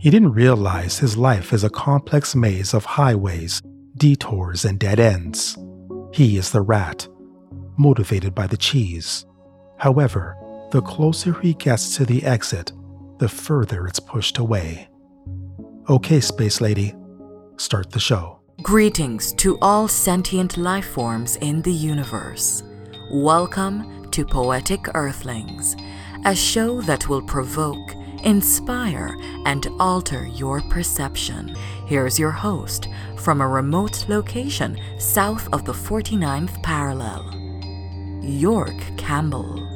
He didn't realize his life is a complex maze of highways, detours, and dead ends. He is the rat, motivated by the cheese. However, the closer he gets to the exit, the further it's pushed away. Okay, Space Lady, start the show. Greetings to all sentient life forms in the universe. Welcome to Poetic Earthlings, a show that will provoke, inspire, and alter your perception. Here's your host from a remote location south of the 49th parallel, York Campbell.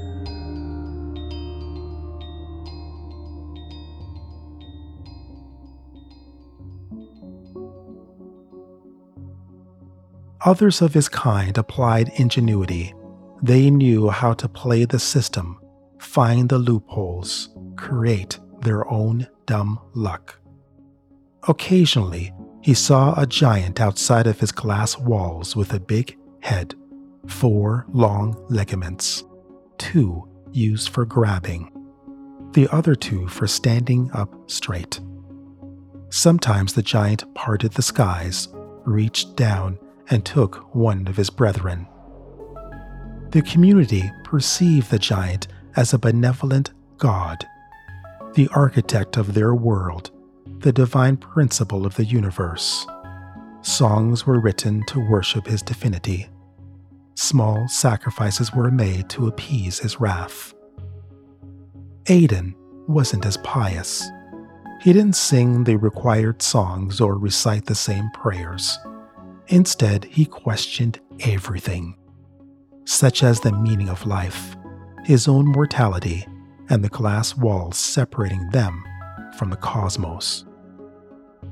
Others of his kind applied ingenuity. They knew how to play the system, find the loopholes, create their own dumb luck. Occasionally, he saw a giant outside of his glass walls with a big head, four long ligaments, two used for grabbing, the other two for standing up straight. Sometimes the giant parted the skies, reached down, and took one of his brethren. The community perceived the giant as a benevolent god, the architect of their world, the divine principle of the universe. Songs were written to worship his divinity. Small sacrifices were made to appease his wrath. Aiden wasn't as pious. He didn't sing the required songs or recite the same prayers. Instead, he questioned everything, such as the meaning of life, his own mortality, and the glass walls separating them from the cosmos.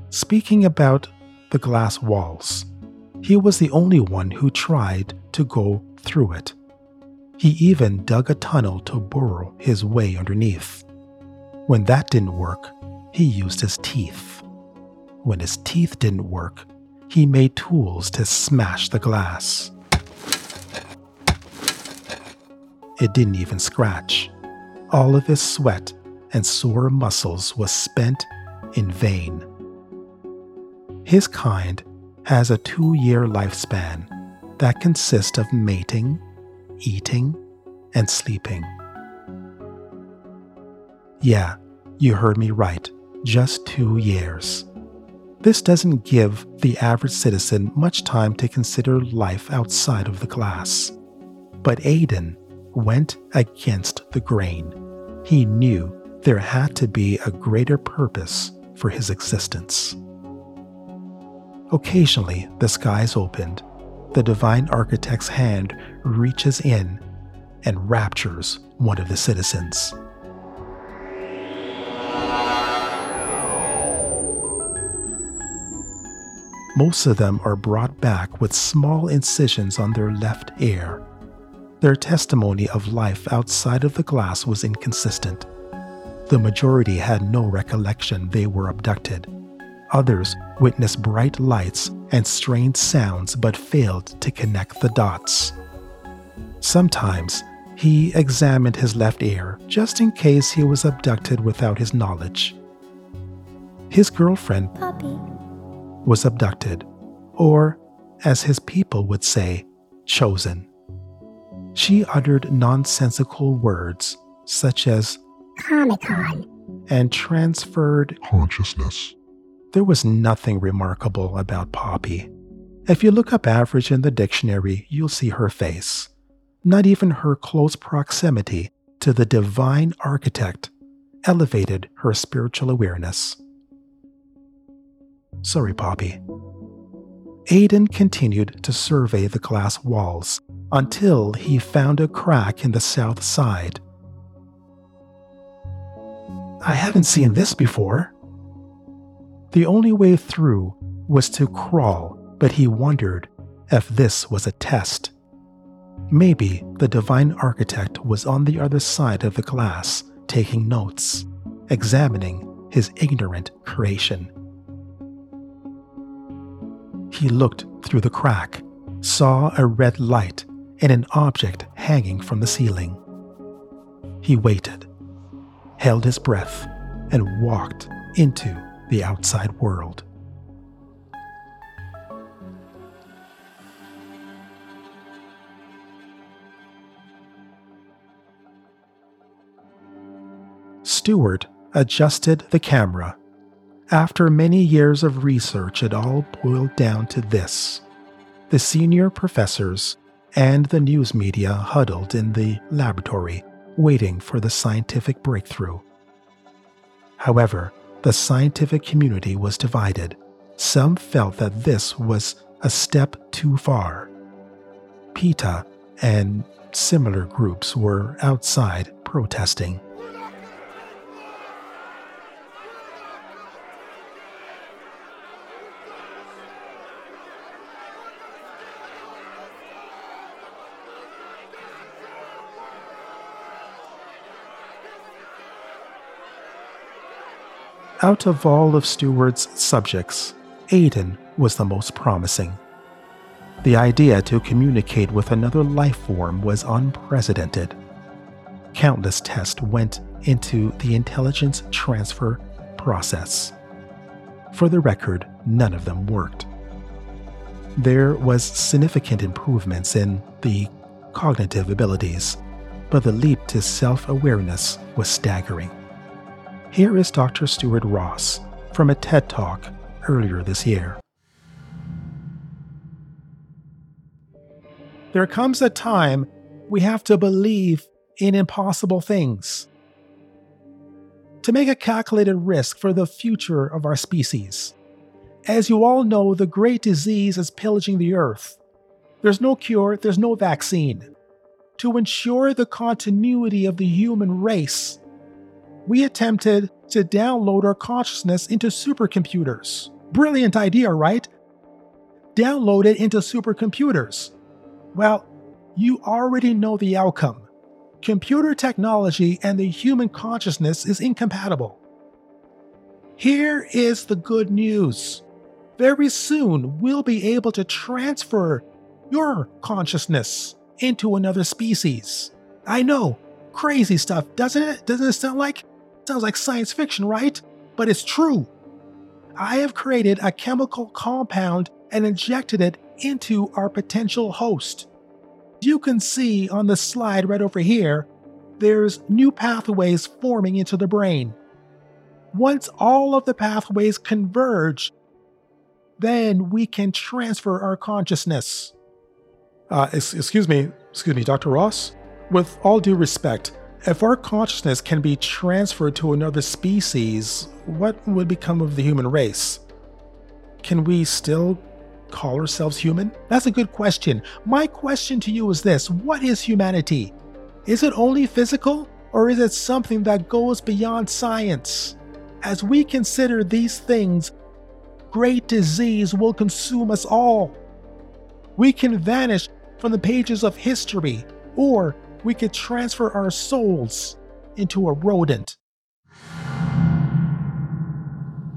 Speaking about the glass walls, he was the only one who tried to go through it. He even dug a tunnel to burrow his way underneath. When that didn't work, he used his teeth. When his teeth didn't work, he made tools to smash the glass. It didn't even scratch. All of his sweat and sore muscles was spent in vain. His kind has a two year lifespan that consists of mating, eating, and sleeping. Yeah, you heard me right, just two years. This doesn't give the average citizen much time to consider life outside of the glass. But Aiden went against the grain. He knew there had to be a greater purpose for his existence. Occasionally, the skies opened. The divine architect's hand reaches in and raptures one of the citizens. Most of them are brought back with small incisions on their left ear. Their testimony of life outside of the glass was inconsistent. The majority had no recollection they were abducted. Others witnessed bright lights and strange sounds but failed to connect the dots. Sometimes he examined his left ear just in case he was abducted without his knowledge. His girlfriend, Poppy. was abducted, or, as his people would say, chosen. She uttered nonsensical words such as Comic Con, and transferred consciousness. There was nothing remarkable about Poppy. If you look up average in the dictionary, you'll see her face. Not even her close proximity to the divine architect elevated her spiritual awareness. Sorry, Poppy. Aiden continued to survey the glass walls until he found a crack in the south side. I haven't seen this before. The only way through was to crawl, but he wondered if this was a test. Maybe the divine architect was on the other side of the glass, taking notes, examining his ignorant creation. He looked through the crack, saw a red light and an object hanging from the ceiling. He waited, held his breath, and walked into the outside world. Stewart adjusted the camera. After many years of research, it all boiled down to this. The senior professors and the news media huddled in the laboratory, waiting for the scientific breakthrough. However, the scientific community was divided. Some felt that this was a step too far. PETA and similar groups were outside protesting. Out of all of Stewart's subjects, Aiden was the most promising. The idea to communicate with another life form was unprecedented. Countless tests went into the intelligence transfer process. For the record, none of them worked. There was significant improvements in the cognitive abilities, but the leap to self-awareness was staggering. Here is Dr. Stuart Ross from a TED Talk earlier this year. There comes a time we have to believe in impossible things. To make a calculated risk for the future of our species. As you all know, the great disease is pillaging the earth. There's no cure, there's no vaccine. To ensure the continuity of the human race, we attempted to download our consciousness into supercomputers. Brilliant idea, right? Download it into supercomputers. Well, you already know the outcome. Computer technology and the human consciousness is incompatible. Here is the good news. Very soon, we'll be able to transfer your consciousness into another species. I know, crazy stuff, doesn't it? Doesn't it sound like? Sounds like science fiction, right? But it's true. I have created a chemical compound and injected it into our potential host. You can see on the slide right over here, there's new pathways forming into the brain. Once all of the pathways converge, then we can transfer our consciousness. Uh, excuse me, excuse me, Dr. Ross. With all due respect, if our consciousness can be transferred to another species, what would become of the human race? Can we still call ourselves human? That's a good question. My question to you is this What is humanity? Is it only physical, or is it something that goes beyond science? As we consider these things, great disease will consume us all. We can vanish from the pages of history, or we could transfer our souls into a rodent.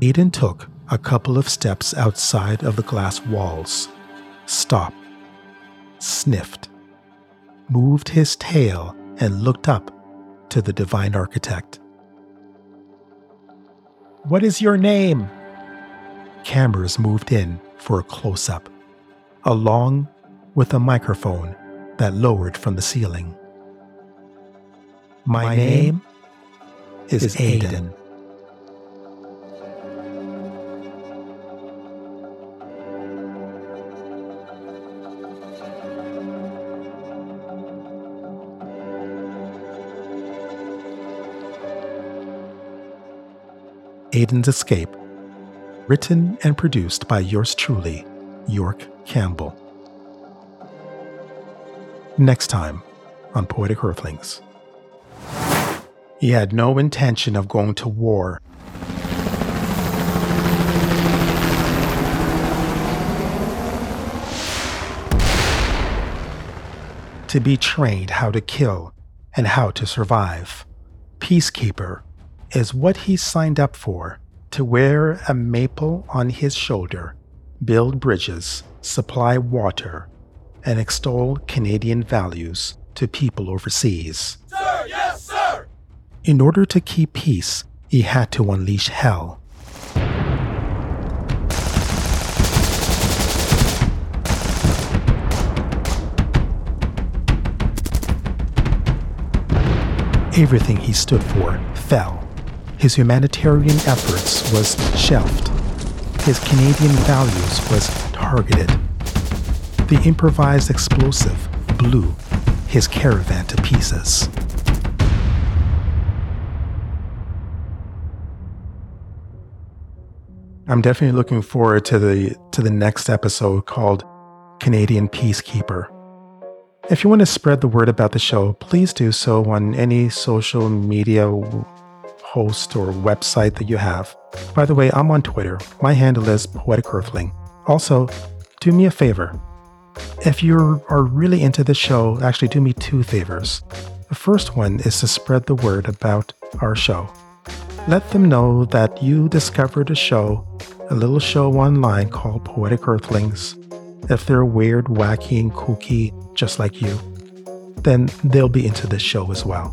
Aiden took a couple of steps outside of the glass walls, stopped, sniffed, moved his tail, and looked up to the divine architect. What is your name? Cameras moved in for a close up, along with a microphone that lowered from the ceiling. My, name is, is Aiden. Aiden's Escape, written and produced by yours truly, York Campbell. Next time on Poetic Earthlings. He had no intention of going to war. To be trained how to kill and how to survive. Peacekeeper is what he signed up for to wear a maple on his shoulder, build bridges, supply water, and extol Canadian values to people overseas. In order to keep peace, he had to unleash hell. Everything he stood for fell. His humanitarian efforts was shelved. His Canadian values was targeted. The improvised explosive blew his caravan to pieces. I'm definitely looking forward to the to the next episode called Canadian Peacekeeper. If you want to spread the word about the show, please do so on any social media host or website that you have. By the way, I'm on Twitter. My handle is Poetic Earthling. Also, do me a favor. If you are really into the show, actually do me two favors. The first one is to spread the word about our show. Let them know that you discovered a show, a little show online called Poetic Earthlings. If they're weird, wacky, and kooky, just like you, then they'll be into this show as well.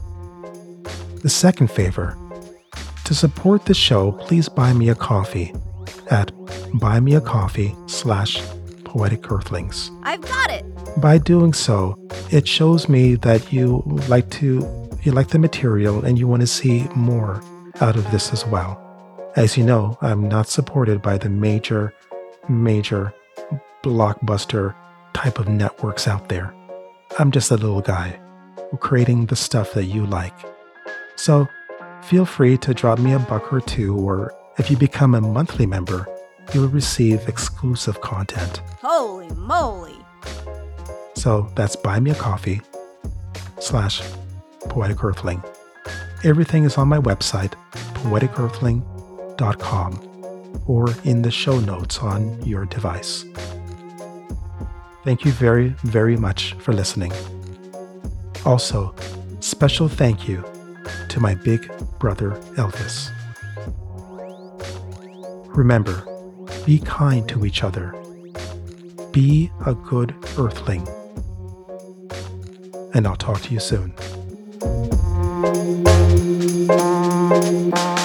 The second favor to support the show, please buy me a coffee at buymeacoffee slash poetic earthlings. I've got it. By doing so, it shows me that you like to you like the material and you want to see more out of this as well. As you know, I'm not supported by the major, major blockbuster type of networks out there. I'm just a little guy creating the stuff that you like. So feel free to drop me a buck or two, or if you become a monthly member, you'll receive exclusive content. Holy moly! So that's buy me a coffee slash poetic earthling. Everything is on my website, poeticearthling.com, or in the show notes on your device. Thank you very, very much for listening. Also, special thank you to my big brother Elvis. Remember, be kind to each other. Be a good earthling. And I'll talk to you soon. Thank you.